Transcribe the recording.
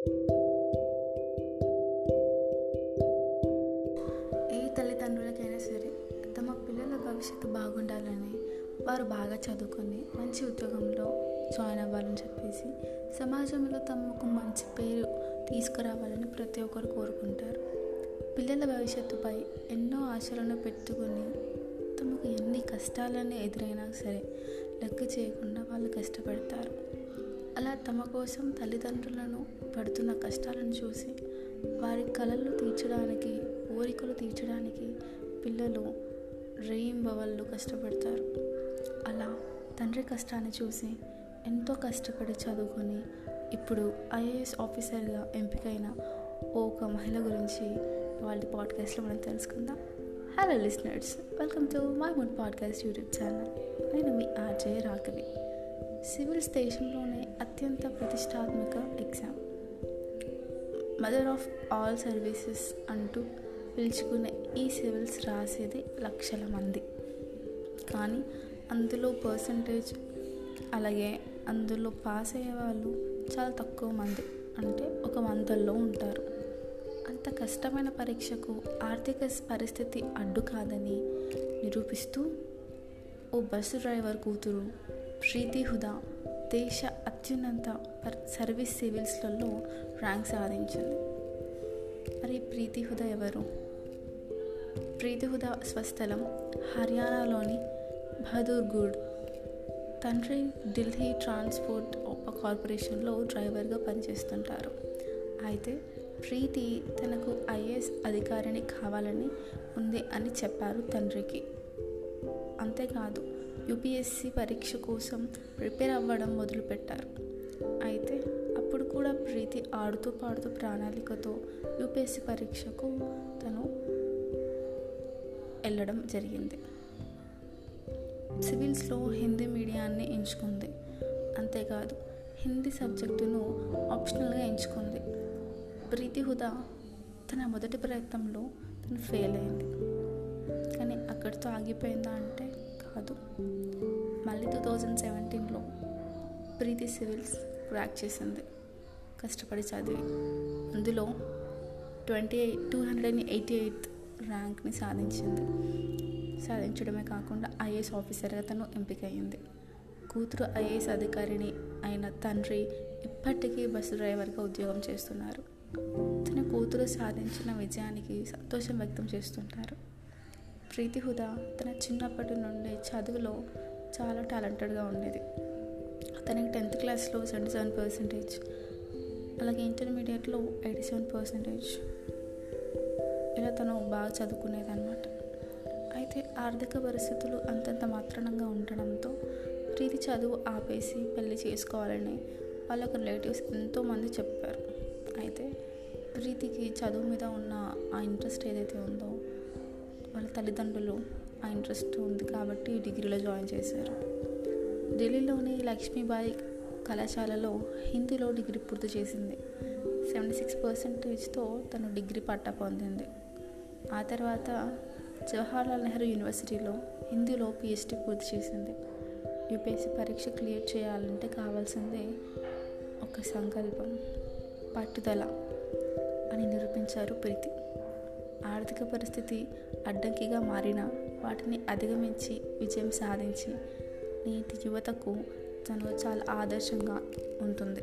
ఏ తల్లిదండ్రులకైనా సరే తమ పిల్లల భవిష్యత్తు బాగుండాలని వారు బాగా చదువుకొని మంచి ఉద్యోగంలో జాయిన్ అవ్వాలని చెప్పేసి సమాజంలో తమకు మంచి పేరు తీసుకురావాలని ప్రతి ఒక్కరు కోరుకుంటారు. పిల్లల భవిష్యత్తుపై ఎన్నో ఆశలను పెట్టుకుని తమకు ఎన్ని కష్టాలన్నీ ఎదురైనా సరే లెక్క చేయకుండా వాళ్ళు కష్టపడతారు. అలా తమ కోసం తల్లిదండ్రులను పడుతున్న కష్టాలను చూసి వారి కళలు తీర్చడానికి కోరికలు తీర్చడానికి పిల్లలు రేయింబవళ్ళు కష్టపడతారు. అలా తండ్రి కష్టాన్ని చూసి ఎంతో కష్టపడి చదువుకొని ఇప్పుడు ఐఏఎస్ ఆఫీసర్గా ఎంపికైన ఓ ఒక మహిళ గురించి వాళ్ళ పాడ్కాస్ట్లో మనం తెలుసుకుందాం. Hello listeners welcome to my mood podcast YouTube channel నేను మీ ఆర్జే రాఘవి. సివిల్స్ దేశంలోనే అత్యంత ప్రతిష్టాత్మక exam. Mother of all services అంటూ పిలుచుకునే ఈ సివిల్స్ రాసేది లక్షల మంది. కానీ అందులో పర్సంటేజ్ అలాగే అందులో పాస్ అయ్యే వాళ్ళు చాలా తక్కువ మంది. అంటే ఒక వందల్లో ఉంటారు. అంత కష్టమైన పరీక్షకు ఆర్థిక పరిస్థితి అడ్డు కాదని నిరూపిస్తూ ఓ బస్సు డ్రైవర్ కూతురు ప్రీతి హుదా దేశ అత్యున్నత సర్వీస్ సివిల్స్లలో ర్యాంక్ సాధించింది. మరి ప్రీతి హుదా ఎవరు? ప్రీతి హుదా స్వస్థలం హర్యానాలోని బహదూర్గూడ్ తండ్రి ఢిల్లీ ట్రాన్స్పోర్ట్ కార్పొరేషన్లో డ్రైవర్గా పనిచేస్తుంటారు. అయితే ప్రీతి తనకు ఐఏఎస్ అధికారిని కావాలని ఉంది అని చెప్పారు తండ్రికి. అంతేకాదు యూపీఎస్సి పరీక్ష కోసం ప్రిపేర్ అవ్వడం మొదలుపెట్టారు. అయితే అప్పుడు కూడా ప్రీతి ఆడుతూ పాడుతూ ప్రణాళికతో యూపీఎస్సి పరీక్షకు తను వెళ్ళడం జరిగింది. సివిల్స్లో హిందీ మీడియాన్ని ఎంచుకుంది. అంతేకాదు హిందీ సబ్జెక్టును ఆప్షనల్గా ఎంచుకుంది. ప్రీతి హుదా తన మొదటి ప్రయత్నంలో తను ఫెయిల్ అయింది. కానీ అక్కడితో ఆగిపోయిందా అంటే కాదు. మళ్ళీ టూ థౌజండ్ సెవెంటీన్లో ప్రీతి సివిల్స్ క్రాక్ చేసింది. కష్టపడి చదివి. అందులో twenty eight two hundred and eighty eighth ర్యాంక్ని సాధించింది. సాధించడమే కాకుండా ఐఏఎస్ ఆఫీసర్గా తను ఎంపికయ్యింది. కూతురు ఐఏఎస్ అధికారిని అయిన తండ్రి ఇప్పటికీ బస్సు డ్రైవర్గా ఉద్యోగం చేస్తున్నారు. తన కూతురు సాధించిన విజయానికి సంతోషం వ్యక్తం చేస్తుంటారు. ప్రీతి హుదా తన చిన్నప్పటి నుండి చదువులో చాలా టాలెంటెడ్గా ఉండేది. తనకి టెన్త్ క్లాస్లో సెవెంటీ సెవెన్ పర్సెంటేజ్ అలాగే ఇంటర్మీడియట్లో ఎయిటీ సెవెన్ పర్సెంటేజ్. ఇలా తను బాగా చదువుకునేది అనమాట అయితే ఆర్థిక పరిస్థితులు అంతంత మాత్రణంగా ఉండడంతో ప్రీతి చదువు ఆపేసి పెళ్ళి చేసుకోవాలని వాళ్ళకు రిలేటివ్స్ ఎంతోమంది చెప్పారు. అయితే ప్రీతికి చదువు మీద ఉన్న ఆ ఇంట్రెస్ట్ ఏదైతే ఉందో వాళ్ళ తల్లిదండ్రులు ఆ ఇంట్రెస్ట్ ఉంది కాబట్టి డిగ్రీలో జాయిన్ చేశారు. ఢిల్లీలోని లక్ష్మీబాయి కళాశాలలో హిందీలో డిగ్రీ పూర్తి చేసింది. సెవెంటీ సిక్స్ పర్సెంటేజ్తో తను డిగ్రీ పట్టా పొందింది. ఆ తర్వాత జవహర్లాల్ నెహ్రూ యూనివర్సిటీలో హిందీలో పిహెచ్డి పూర్తి చేసింది. యూపీఎస్సీ పరీక్ష క్లియర్ చేయాలంటే కావాల్సిందే ఒక సంకల్పం పట్టుదల అని నిరూపించారు ప్రీతి. ఆర్థిక పరిస్థితి అడ్డంకిగా మారిన వాటిని అధిగమించి విజయం సాధించి నేటి యువతకు తను చాలా ఆదర్శంగా ఉంటుంది.